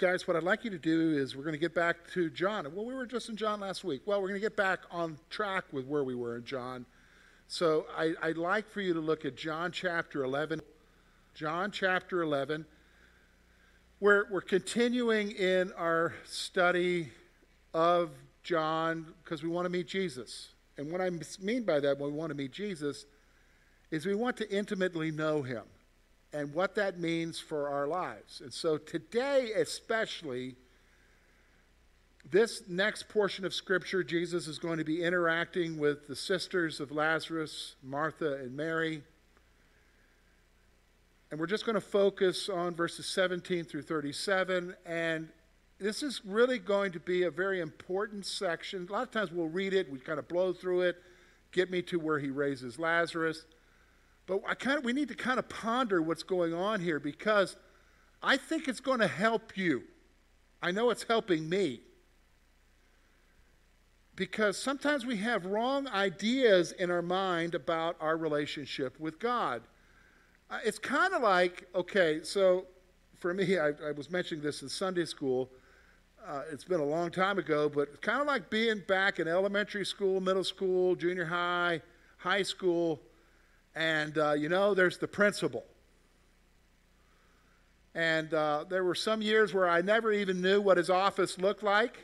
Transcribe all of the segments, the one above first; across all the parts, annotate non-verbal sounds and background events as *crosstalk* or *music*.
Guys, what I'd like you to do is we're going to get back to John. Well, we were just in John last week. Well, we're going to get back on track with where we were in John. So I, would like for you to look at John chapter 11. John chapter 11. We're, we're continuing in our study of John because we want to meet Jesus. And what I mean by that, when we want to meet Jesus, is we want to intimately know him and what that means for our lives. And so today, especially, this next portion of Scripture, Jesus is going to be interacting with the sisters of Lazarus, Martha and Mary. And we're just going to focus on verses 17 through 37. And this is really going to be a very important section. A lot of times we'll read it, we kind of blow through it, get me to where he raises Lazarus. But I kind of, we need to kind of ponder what's going on here because I think it's going to help you. I know it's helping me. Because sometimes we have wrong ideas in our mind about our relationship with God. Uh, it's kind of like, okay, so for me, I, I, was mentioning this in Sunday school. Uh, it's been a long time ago, but it's kind of like being back in elementary school, middle school, junior high, high school, and, uh, you know, there's the principal. And uh, there were some years where I never even knew what his office looked like.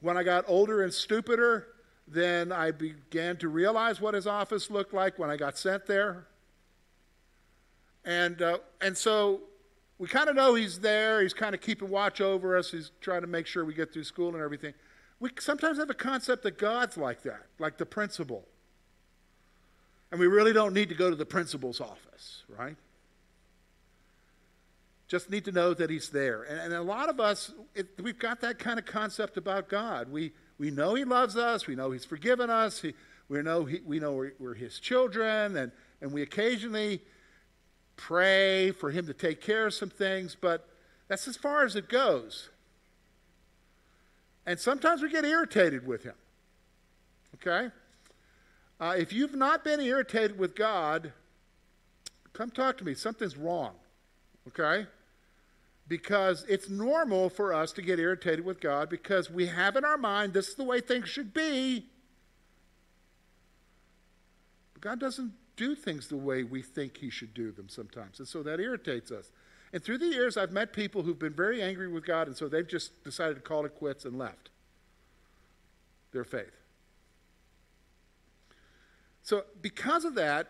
When I got older and stupider, then I began to realize what his office looked like when I got sent there. And, uh, and so we kind of know he's there. He's kind of keeping watch over us. He's trying to make sure we get through school and everything. We sometimes have a concept that God's like that, like the principal. And we really don't need to go to the principal's office, right? Just need to know that he's there. And, and a lot of us, it, we've got that kind of concept about God. We, we know he loves us, we know he's forgiven us, he, we know, he, we know we're, we're his children, and, and we occasionally pray for him to take care of some things, but that's as far as it goes. And sometimes we get irritated with him. Okay? Uh, if you've not been irritated with God, come talk to me. Something's wrong, okay? Because it's normal for us to get irritated with God because we have in our mind this is the way things should be. But God doesn't do things the way we think He should do them sometimes. And so that irritates us. And through the years, I've met people who've been very angry with God, and so they've just decided to call it quits and left their faith. So, because of that,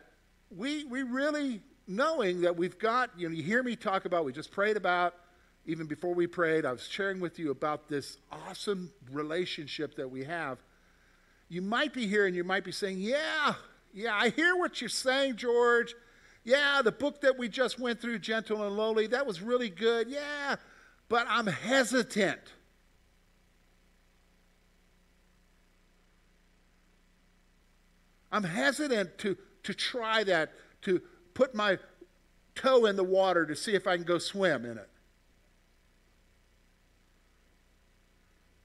we, we really, knowing that we've got, you know, you hear me talk about, we just prayed about, even before we prayed, I was sharing with you about this awesome relationship that we have. You might be here and you might be saying, Yeah, yeah, I hear what you're saying, George. Yeah, the book that we just went through, Gentle and Lowly, that was really good. Yeah, but I'm hesitant. I'm hesitant to, to try that, to put my toe in the water to see if I can go swim in it.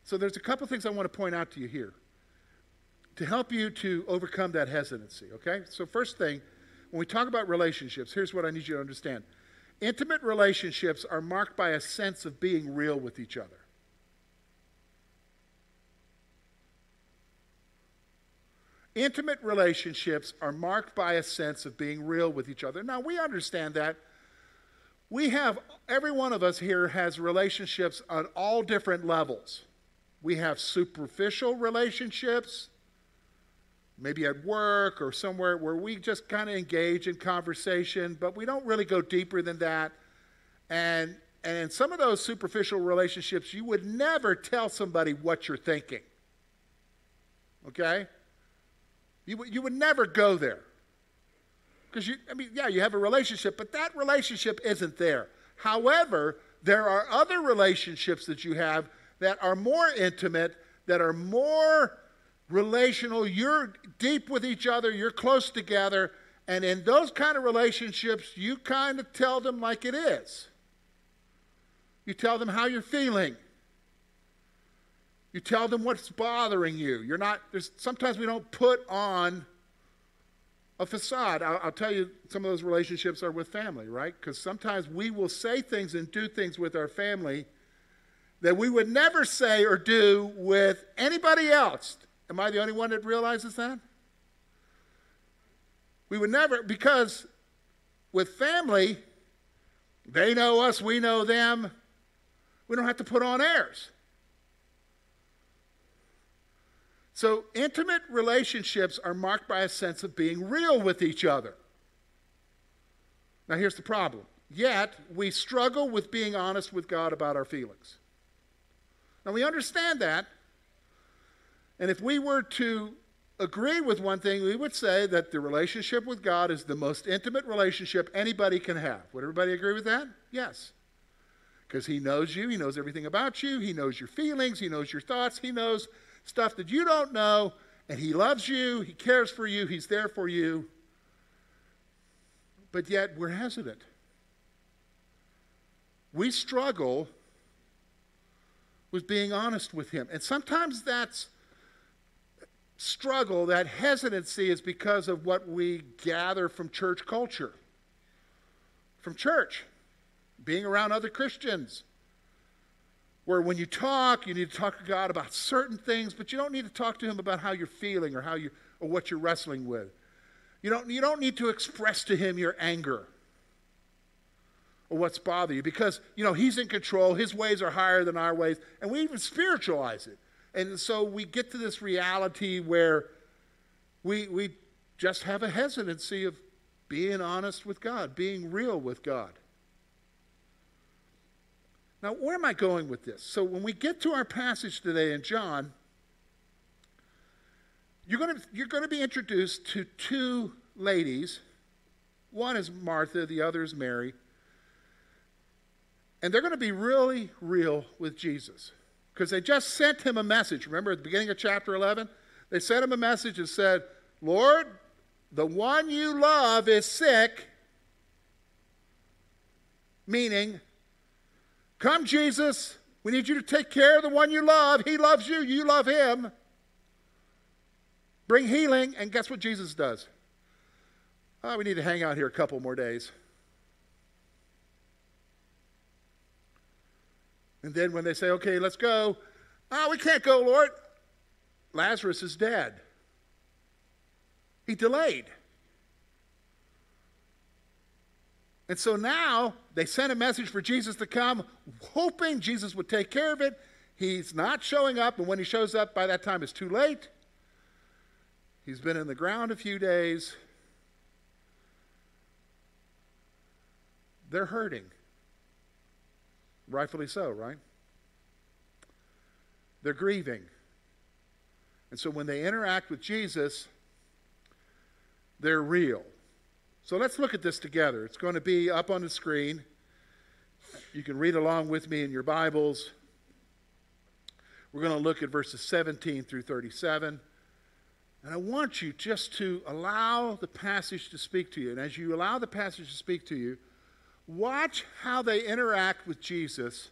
So there's a couple things I want to point out to you here to help you to overcome that hesitancy, okay? So first thing, when we talk about relationships, here's what I need you to understand. Intimate relationships are marked by a sense of being real with each other. Intimate relationships are marked by a sense of being real with each other. Now, we understand that. We have, every one of us here has relationships on all different levels. We have superficial relationships, maybe at work or somewhere where we just kind of engage in conversation, but we don't really go deeper than that. And, and in some of those superficial relationships, you would never tell somebody what you're thinking. Okay? You, you would never go there. Because you, I mean, yeah, you have a relationship, but that relationship isn't there. However, there are other relationships that you have that are more intimate, that are more relational. You're deep with each other, you're close together, and in those kind of relationships, you kind of tell them like it is. You tell them how you're feeling. You tell them what's bothering you. You're not, there's, sometimes we don't put on a facade. I'll, I'll, tell you, some of those relationships are with family, right? Because sometimes we will say things and do things with our family that we would never say or do with anybody else. Am I the only one that realizes that? We would never, because with family, they know us, we know them. We don't have to put on airs. So, intimate relationships are marked by a sense of being real with each other. Now, here's the problem. Yet, we struggle with being honest with God about our feelings. Now, we understand that. And if we were to agree with one thing, we would say that the relationship with God is the most intimate relationship anybody can have. Would everybody agree with that? Yes. Because He knows you, He knows everything about you, He knows your feelings, He knows your thoughts, He knows stuff that you don't know, and He loves you, He cares for you, He's there for you. But yet we're hesitant. We struggle with being honest with Him. And sometimes that's struggle, that hesitancy is because of what we gather from church culture, from church, being around other Christians where when you talk, you need to talk to God about certain things, but you don't need to talk to Him about how you're feeling or how you or what you're wrestling with. You don't, you don't need to express to Him your anger or what's bothering you because you know He's in control. His ways are higher than our ways, and we even spiritualize it. And so we get to this reality where we we just have a hesitancy of being honest with God, being real with God. Now, where am I going with this? So, when we get to our passage today in John, you're going to, you're going to be introduced to two ladies. One is Martha, the other is Mary. And they're going to be really real with Jesus because they just sent him a message. Remember at the beginning of chapter 11? They sent him a message and said, Lord, the one you love is sick, meaning Come, Jesus. We need you to take care of the one you love. He loves you. You love him. Bring healing. And guess what Jesus does? Oh, we need to hang out here a couple more days. And then when they say, okay, let's go, oh, we can't go, Lord. Lazarus is dead. He delayed. And so now they sent a message for Jesus to come, hoping Jesus would take care of it. He's not showing up, and when he shows up, by that time it's too late. He's been in the ground a few days. They're hurting. Rightfully so, right? They're grieving. And so when they interact with Jesus, they're real. So let's look at this together. It's going to be up on the screen. You can read along with me in your Bibles. We're going to look at verses 17 through 37. And I want you just to allow the passage to speak to you. And as you allow the passage to speak to you, watch how they interact with Jesus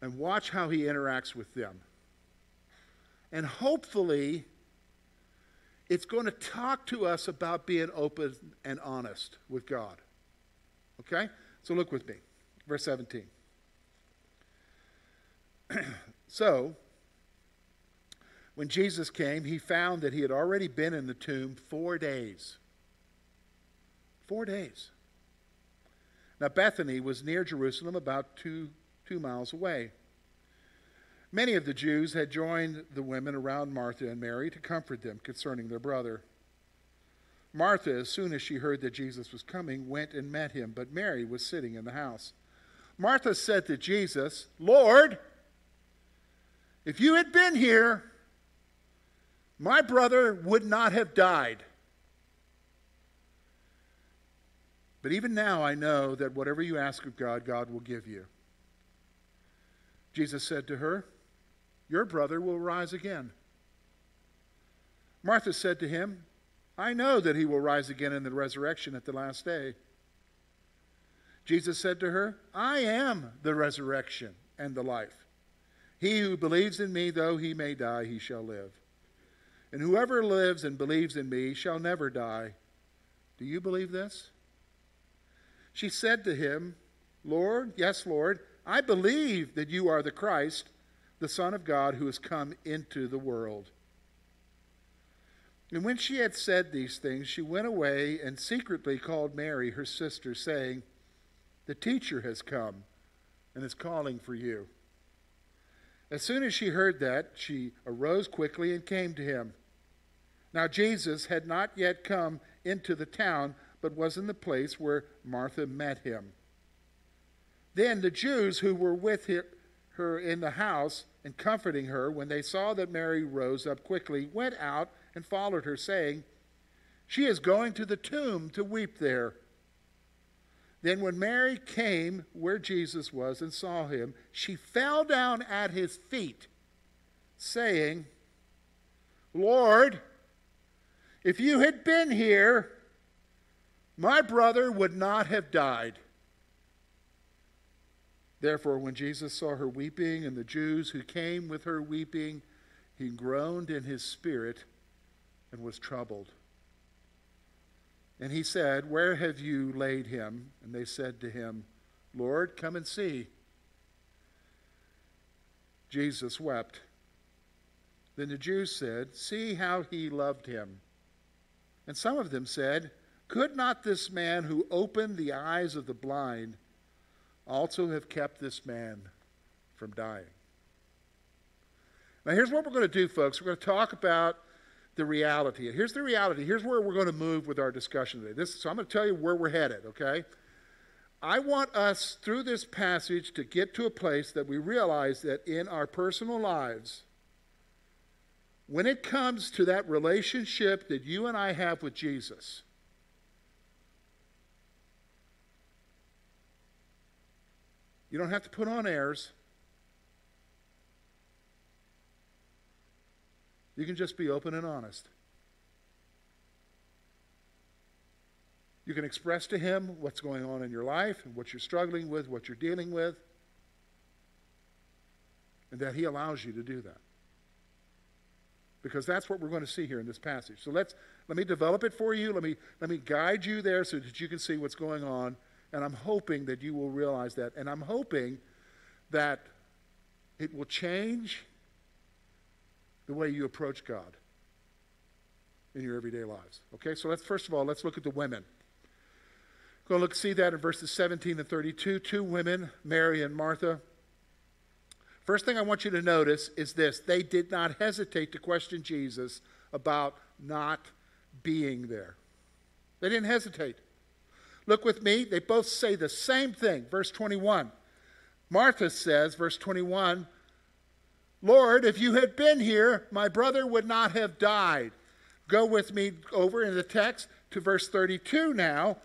and watch how he interacts with them. And hopefully, it's going to talk to us about being open and honest with God. Okay? So look with me. Verse 17. *clears throat* so, when Jesus came, he found that he had already been in the tomb four days. Four days. Now, Bethany was near Jerusalem, about two, two miles away. Many of the Jews had joined the women around Martha and Mary to comfort them concerning their brother. Martha, as soon as she heard that Jesus was coming, went and met him, but Mary was sitting in the house. Martha said to Jesus, Lord, if you had been here, my brother would not have died. But even now I know that whatever you ask of God, God will give you. Jesus said to her, your brother will rise again. Martha said to him, I know that he will rise again in the resurrection at the last day. Jesus said to her, I am the resurrection and the life. He who believes in me, though he may die, he shall live. and whoever lives and believes in me shall never die. Do you believe this? She said to him, Lord, yes, Lord, I believe that you are the Christ, the Son of God, who has come into the world. And when she had said these things, she went away and secretly called Mary, her sister, saying, The teacher has come and is calling for you. As soon as she heard that, she arose quickly and came to him. Now, Jesus had not yet come into the town, but was in the place where Martha met him. Then the Jews who were with her in the house and comforting her, when they saw that Mary rose up quickly, went out and followed her, saying, She is going to the tomb to weep there. Then, when Mary came where Jesus was and saw him, she fell down at his feet, saying, Lord, if you had been here, my brother would not have died. Therefore, when Jesus saw her weeping and the Jews who came with her weeping, he groaned in his spirit and was troubled. And he said, Where have you laid him? And they said to him, Lord, come and see. Jesus wept. Then the Jews said, See how he loved him. And some of them said, Could not this man who opened the eyes of the blind also have kept this man from dying? Now, here's what we're going to do, folks. We're going to talk about the reality. And here's the reality. Here's where we're going to move with our discussion today. This, so I'm going to tell you where we're headed, okay? I want us, through this passage, to get to a place that we realize that in our personal lives, when it comes to that relationship that you and I have with Jesus, you don't have to put on airs. You can just be open and honest. You can express to him what's going on in your life and what you're struggling with, what you're dealing with, and that he allows you to do that. Because that's what we're going to see here in this passage. So let's let me develop it for you. Let me let me guide you there so that you can see what's going on. And I'm hoping that you will realize that. And I'm hoping that it will change the way you approach God in your everyday lives. Okay, so let's first of all, let's look at the women. Go look, see that in verses 17 and 32. Two women, Mary and Martha. First thing I want you to notice is this they did not hesitate to question Jesus about not being there. They didn't hesitate. Look with me, they both say the same thing. Verse 21. Martha says, verse 21, Lord, if you had been here, my brother would not have died. Go with me over in the text to verse 32 now.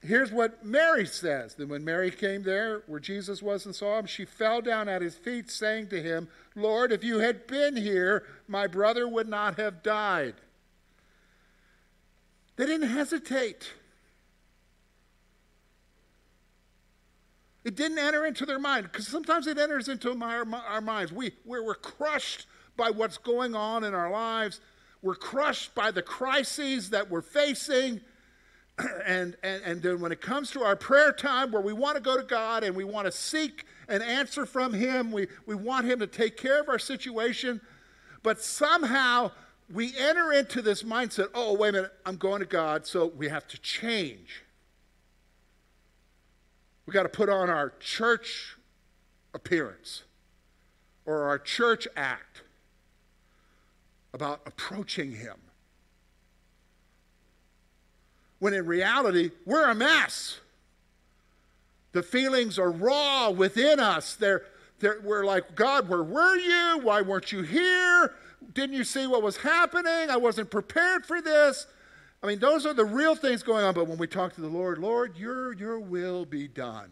Here's what Mary says. Then, when Mary came there where Jesus was and saw him, she fell down at his feet, saying to him, Lord, if you had been here, my brother would not have died. They didn't hesitate. It didn't enter into their mind because sometimes it enters into our, our minds. We, we're, we're crushed by what's going on in our lives. We're crushed by the crises that we're facing. *clears throat* And, and, and then when it comes to our prayer time where we want to go to God and we want to seek an answer from Him, we, we want Him to take care of our situation, but somehow we enter into this mindset oh, wait a minute, I'm going to God, so we have to change. We got to put on our church appearance or our church act about approaching Him. When in reality, we're a mess. The feelings are raw within us. They're, they're, we're like, God, where were you? Why weren't you here? Didn't you see what was happening? I wasn't prepared for this. I mean, those are the real things going on. But when we talk to the Lord, Lord, your, your will be done.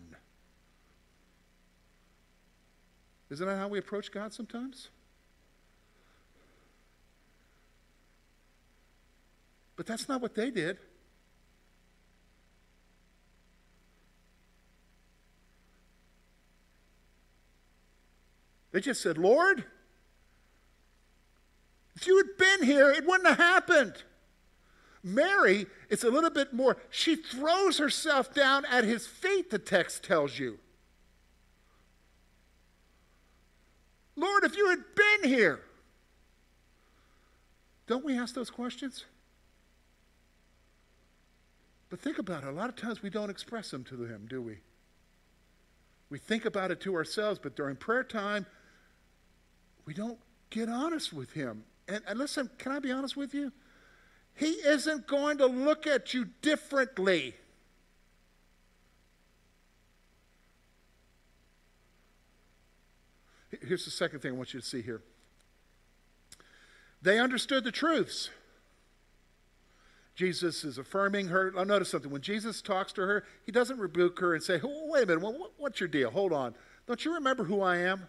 Isn't that how we approach God sometimes? But that's not what they did. They just said, Lord, If you had been here, it wouldn't have happened. Mary, it's a little bit more, she throws herself down at his feet, the text tells you. Lord, if you had been here. Don't we ask those questions? But think about it. A lot of times we don't express them to Him, do we? We think about it to ourselves, but during prayer time, we don't get honest with Him. And, and listen, can I be honest with you? He isn't going to look at you differently. Here's the second thing I want you to see here. They understood the truths. Jesus is affirming her. I'll notice something. When Jesus talks to her, he doesn't rebuke her and say, oh, wait a minute, what's your deal? Hold on. Don't you remember who I am?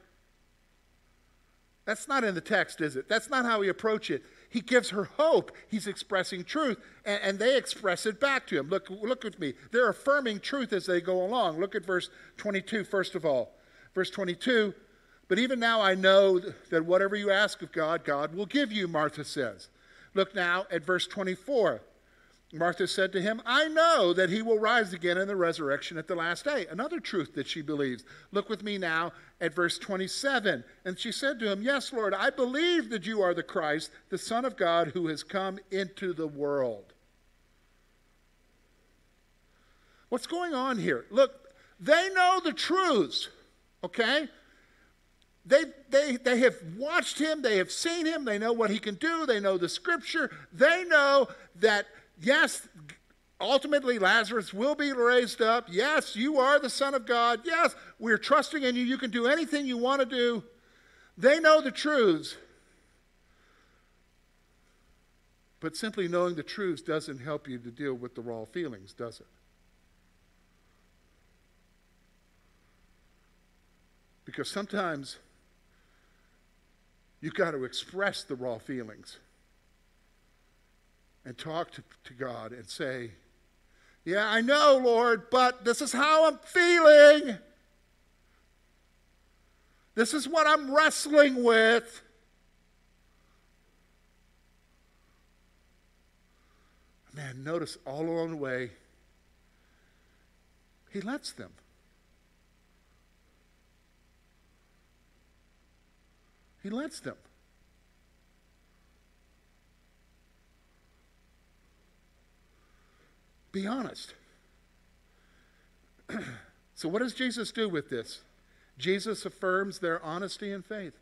That's not in the text, is it? That's not how he approached it. He gives her hope. He's expressing truth, and, and, they express it back to him. Look, look with me. They're affirming truth as they go along. Look at verse 22, first of all. Verse 22 But even now I know that whatever you ask of God, God will give you, Martha says. Look now at verse 24. Martha said to him, I know that he will rise again in the resurrection at the last day. Another truth that she believes. Look with me now at verse 27. And she said to him, Yes, Lord, I believe that you are the Christ, the Son of God, who has come into the world. What's going on here? Look, they know the truths, okay? They, they, they have watched him, they have seen him, they know what he can do, they know the scripture, they know that yes, ultimately Lazarus will be raised up. Yes, you are the Son of God. Yes, we're trusting in you. You can do anything you want to do. They know the truths. But simply knowing the truths doesn't help you to deal with the raw feelings, does it? Because sometimes you've got to express the raw feelings and talk to, to God and say, Yeah, I know, Lord, but this is how I'm feeling. This is what I'm wrestling with. Man, notice all along the way, he lets them. He lets them. Be honest. *clears throat* so, what does Jesus do with this? Jesus affirms their honesty and faith.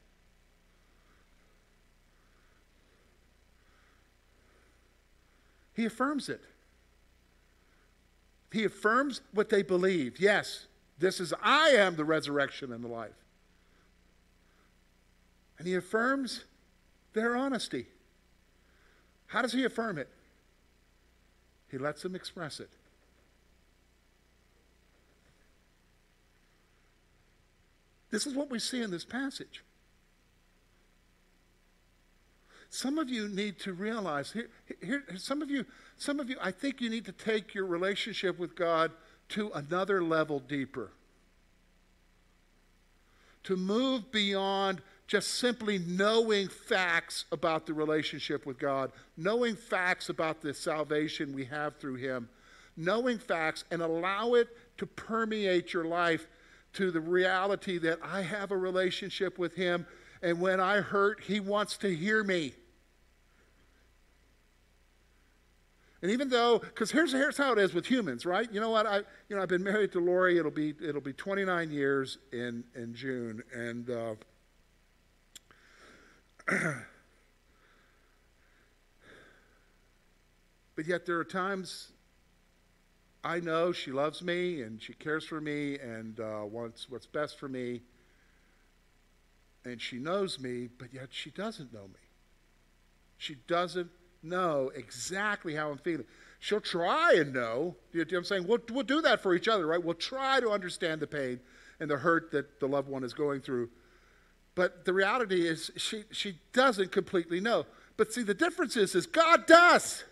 He affirms it. He affirms what they believe. Yes, this is I am the resurrection and the life. And he affirms their honesty. How does he affirm it? He lets them express it. This is what we see in this passage. Some of you need to realize here, here some of you some of you I think you need to take your relationship with God to another level deeper. To move beyond just simply knowing facts about the relationship with God, knowing facts about the salvation we have through Him, knowing facts and allow it to permeate your life to the reality that I have a relationship with Him, and when I hurt, He wants to hear me. And even though, because here's, here's how it is with humans, right? You know what? I, you know, I've been married to Lori. It'll be, it'll be 29 years in, in June. And, uh, *clears throat* but yet there are times I know she loves me and she cares for me and uh, wants what's best for me. And she knows me, but yet she doesn't know me. She doesn't know exactly how I'm feeling. She'll try and know. You know what I'm saying? We'll, we'll do that for each other, right? We'll try to understand the pain and the hurt that the loved one is going through. But the reality is she, she doesn't completely know. But see, the difference is, is God does.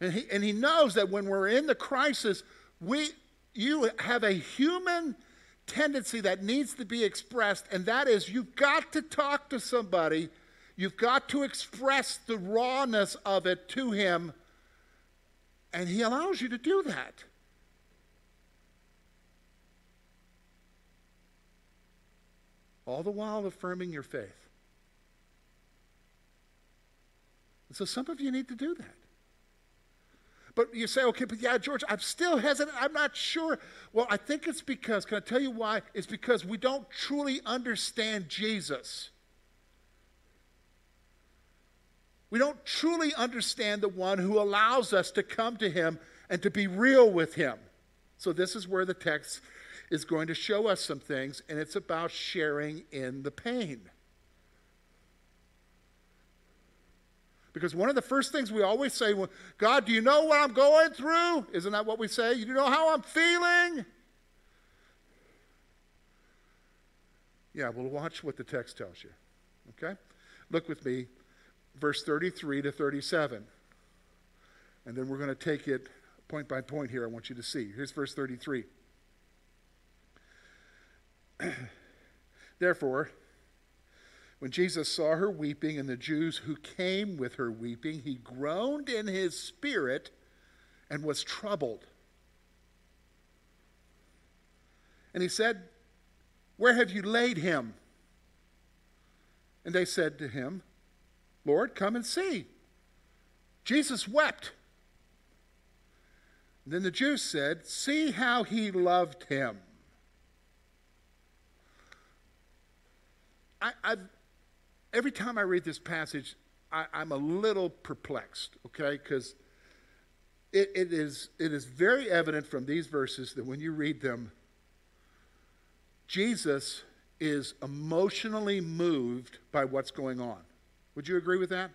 And he, and he knows that when we're in the crisis, we, you have a human tendency that needs to be expressed, and that is you've got to talk to somebody, you've got to express the rawness of it to him, and he allows you to do that. All the while affirming your faith. And so some of you need to do that. But you say, okay, but yeah, George, I'm still hesitant. I'm not sure. Well, I think it's because, can I tell you why? It's because we don't truly understand Jesus. We don't truly understand the one who allows us to come to him and to be real with him. So, this is where the text is going to show us some things, and it's about sharing in the pain. Because one of the first things we always say, God, do you know what I'm going through? Isn't that what we say? You know how I'm feeling? Yeah, well, watch what the text tells you. Okay? Look with me, verse 33 to 37. And then we're going to take it point by point here. I want you to see. Here's verse 33. *clears throat* Therefore, when Jesus saw her weeping and the Jews who came with her weeping, he groaned in his spirit and was troubled. And he said, Where have you laid him? And they said to him, Lord, come and see. Jesus wept. Then the Jews said, See how he loved him. I, have every time I read this passage, I, am a little perplexed, okay? Because it, it, is, it is very evident from these verses that when you read them, Jesus is emotionally moved by what's going on. Would you agree with that?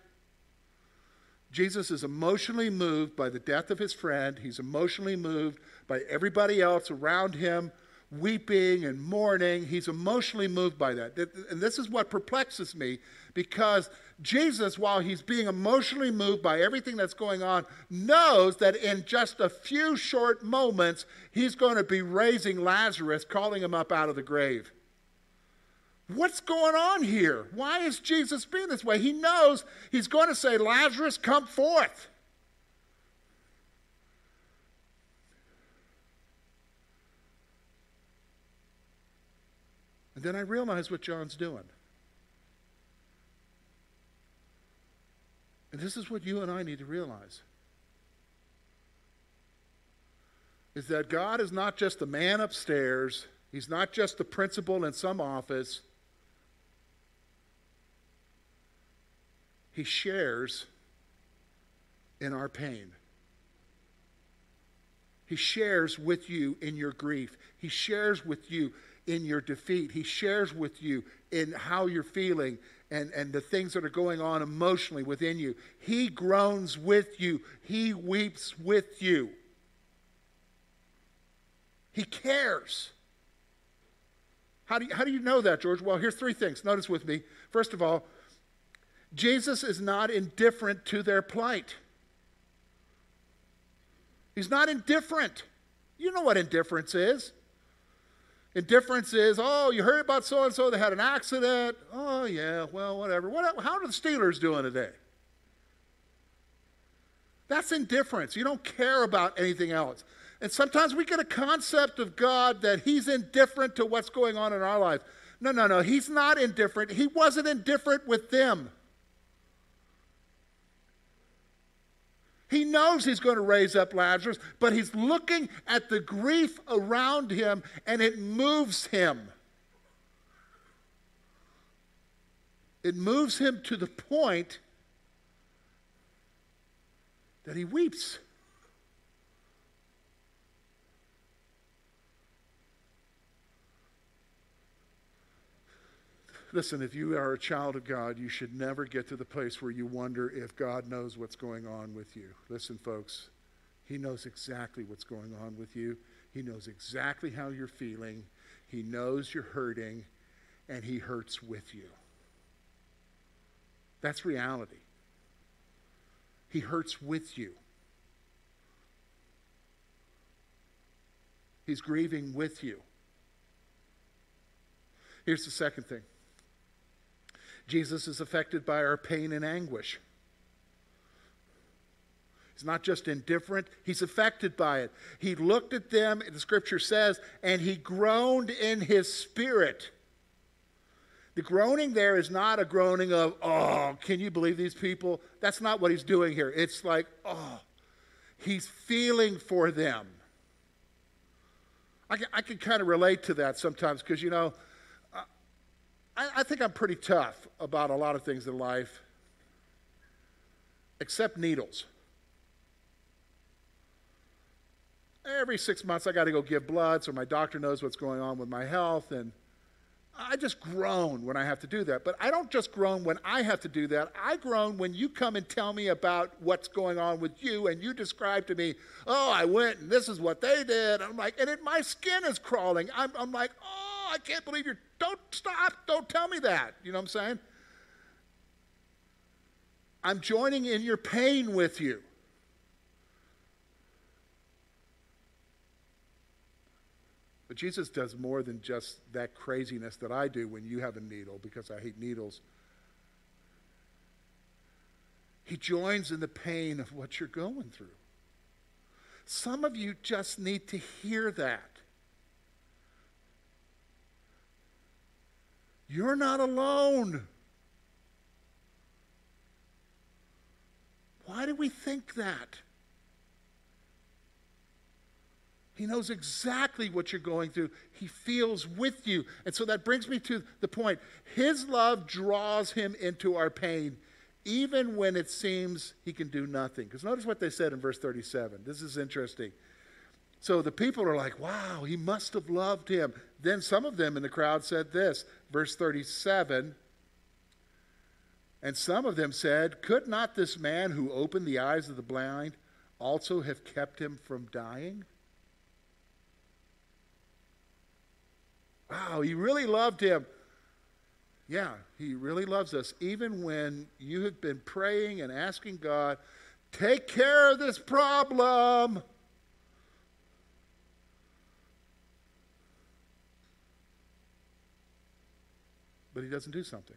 Jesus is emotionally moved by the death of his friend. He's emotionally moved by everybody else around him weeping and mourning. He's emotionally moved by that. And this is what perplexes me because Jesus, while he's being emotionally moved by everything that's going on, knows that in just a few short moments, he's going to be raising Lazarus, calling him up out of the grave. What's going on here? Why is Jesus being this way? He knows he's going to say, Lazarus, come forth. And then I realize what John's doing. And this is what you and I need to realize. Is that God is not just the man upstairs, He's not just the principal in some office. He shares in our pain. He shares with you in your grief. He shares with you in your defeat. He shares with you in how you're feeling and, and the things that are going on emotionally within you. He groans with you, He weeps with you. He cares. How do, you, how do you know that, George? Well, here's three things. Notice with me. First of all, Jesus is not indifferent to their plight. He's not indifferent. You know what indifference is. Indifference is, oh, you heard about so and so, they had an accident. Oh, yeah, well, whatever. What, how are the Steelers doing today? That's indifference. You don't care about anything else. And sometimes we get a concept of God that He's indifferent to what's going on in our life. No, no, no. He's not indifferent. He wasn't indifferent with them. He knows he's going to raise up Lazarus, but he's looking at the grief around him and it moves him. It moves him to the point that he weeps. Listen, if you are a child of God, you should never get to the place where you wonder if God knows what's going on with you. Listen, folks, He knows exactly what's going on with you. He knows exactly how you're feeling. He knows you're hurting, and He hurts with you. That's reality. He hurts with you. He's grieving with you. Here's the second thing Jesus is affected by our pain and anguish. He's not just indifferent, he's affected by it. He looked at them, the scripture says, and he groaned in his spirit. The groaning there is not a groaning of, oh, can you believe these people? That's not what he's doing here. It's like, oh, he's feeling for them. I can, I can kind of relate to that sometimes because, you know, I, I think I'm pretty tough about a lot of things in life, except needles. Every six months, I got to go give blood so my doctor knows what's going on with my health. And I just groan when I have to do that. But I don't just groan when I have to do that. I groan when you come and tell me about what's going on with you and you describe to me, oh, I went and this is what they did. I'm like, and it, my skin is crawling. I'm, I'm like, oh, I can't believe you're, don't stop. Don't tell me that. You know what I'm saying? I'm joining in your pain with you. But Jesus does more than just that craziness that I do when you have a needle because I hate needles. He joins in the pain of what you're going through. Some of you just need to hear that. You're not alone. Why do we think that? He knows exactly what you're going through. He feels with you. And so that brings me to the point. His love draws him into our pain, even when it seems he can do nothing. Because notice what they said in verse 37. This is interesting. So the people are like, wow, he must have loved him. Then some of them in the crowd said this, verse 37. And some of them said, Could not this man who opened the eyes of the blind also have kept him from dying? Wow, he really loved him. Yeah, he really loves us. Even when you have been praying and asking God, take care of this problem. But he doesn't do something.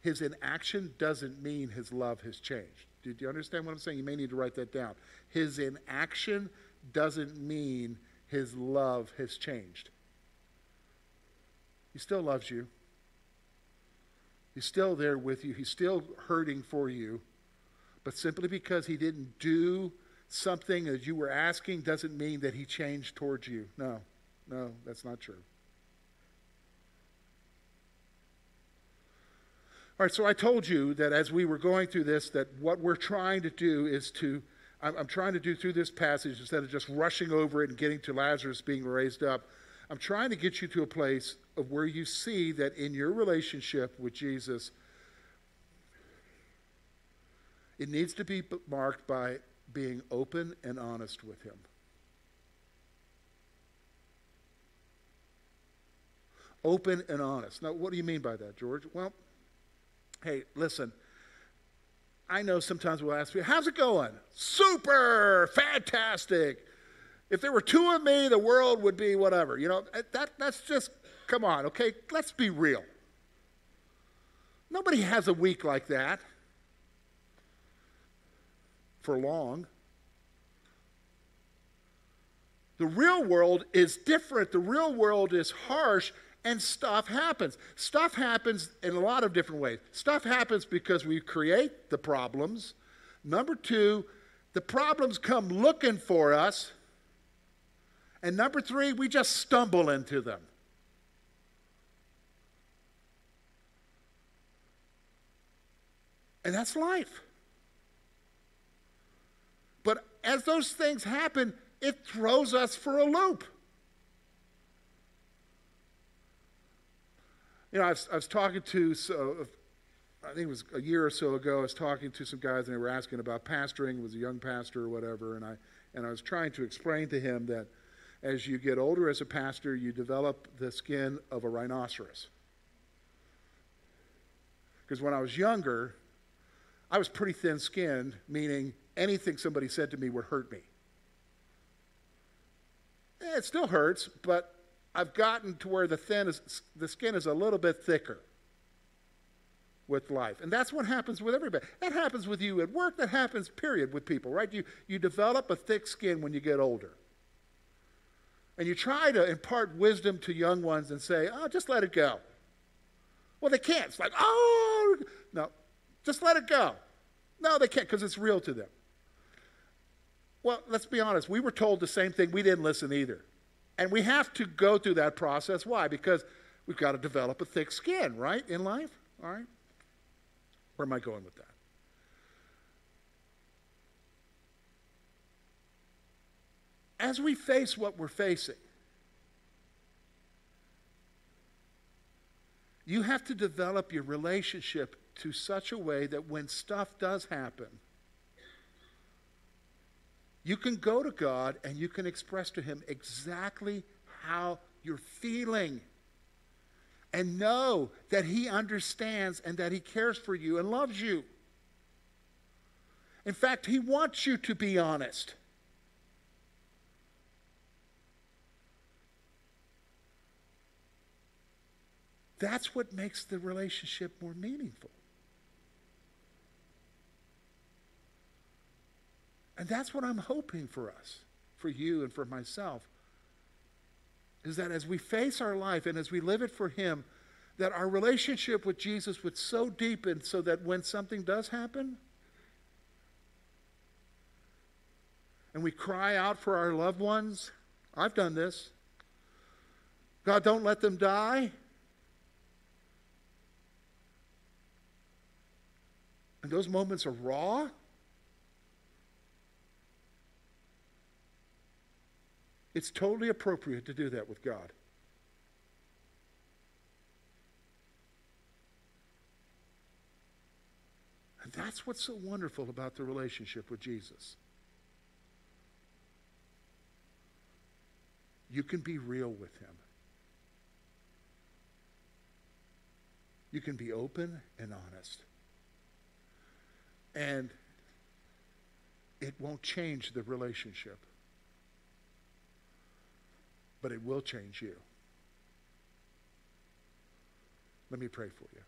His inaction doesn't mean his love has changed. Do you understand what I'm saying? You may need to write that down. His inaction doesn't mean his love has changed. He still loves you. He's still there with you. He's still hurting for you. But simply because he didn't do something that you were asking doesn't mean that he changed towards you. No, no, that's not true. All right, so I told you that as we were going through this, that what we're trying to do is to I'm, I'm trying to do through this passage instead of just rushing over it and getting to Lazarus being raised up. I'm trying to get you to a place of where you see that in your relationship with Jesus, it needs to be marked by being open and honest with Him. Open and honest. Now, what do you mean by that, George? Well, hey, listen. I know sometimes we'll ask me, how's it going? Super, fantastic. If there were two of me, the world would be whatever. You know, eh, that, that's just, come on, okay? Let's be real. Nobody has a week like that for long. The real world is different. The real world is harsh and stuff happens. Stuff happens in a lot of different ways. Stuff happens because we create the problems. Number two, the problems come looking for us. And number three, we just stumble into them. And that's life. But as those things happen, it throws us for a loop. You know, I was, I was talking to, so, I think it was a year or so ago, I was talking to some guys and they were asking about pastoring, was a young pastor or whatever, and I, and I was trying to explain to him that as you get older as a pastor, you develop the skin of a rhinoceros. Because when I was younger, I was pretty thin skinned, meaning anything somebody said to me would hurt me. Eh, it still hurts, but I've gotten to where the thin is, the skin is a little bit thicker with life. And that's what happens with everybody. That happens with you at work, that happens, period, with people, right? You, you develop a thick skin when you get older. And you try to impart wisdom to young ones and say, oh, just let it go. Well, they can't. It's like, oh, no, just let it go. No, they can't because it's real to them. Well, let's be honest. We were told the same thing. We didn't listen either. And we have to go through that process. Why? Because we've got to develop a thick skin, right, in life? All right? Where am I going with that? As we face what we're facing, you have to develop your relationship to such a way that when stuff does happen, you can go to God and you can express to Him exactly how you're feeling. And know that He understands and that He cares for you and loves you. In fact, He wants you to be honest. That's what makes the relationship more meaningful. And that's what I'm hoping for us, for you and for myself, is that as we face our life and as we live it for Him, that our relationship with Jesus would so deepen so that when something does happen, and we cry out for our loved ones, I've done this. God, don't let them die. And those moments are raw. It's totally appropriate to do that with God. And that's what's so wonderful about the relationship with Jesus. You can be real with him. You can be open and honest. And it won't change the relationship but it will change you. Let me pray for you.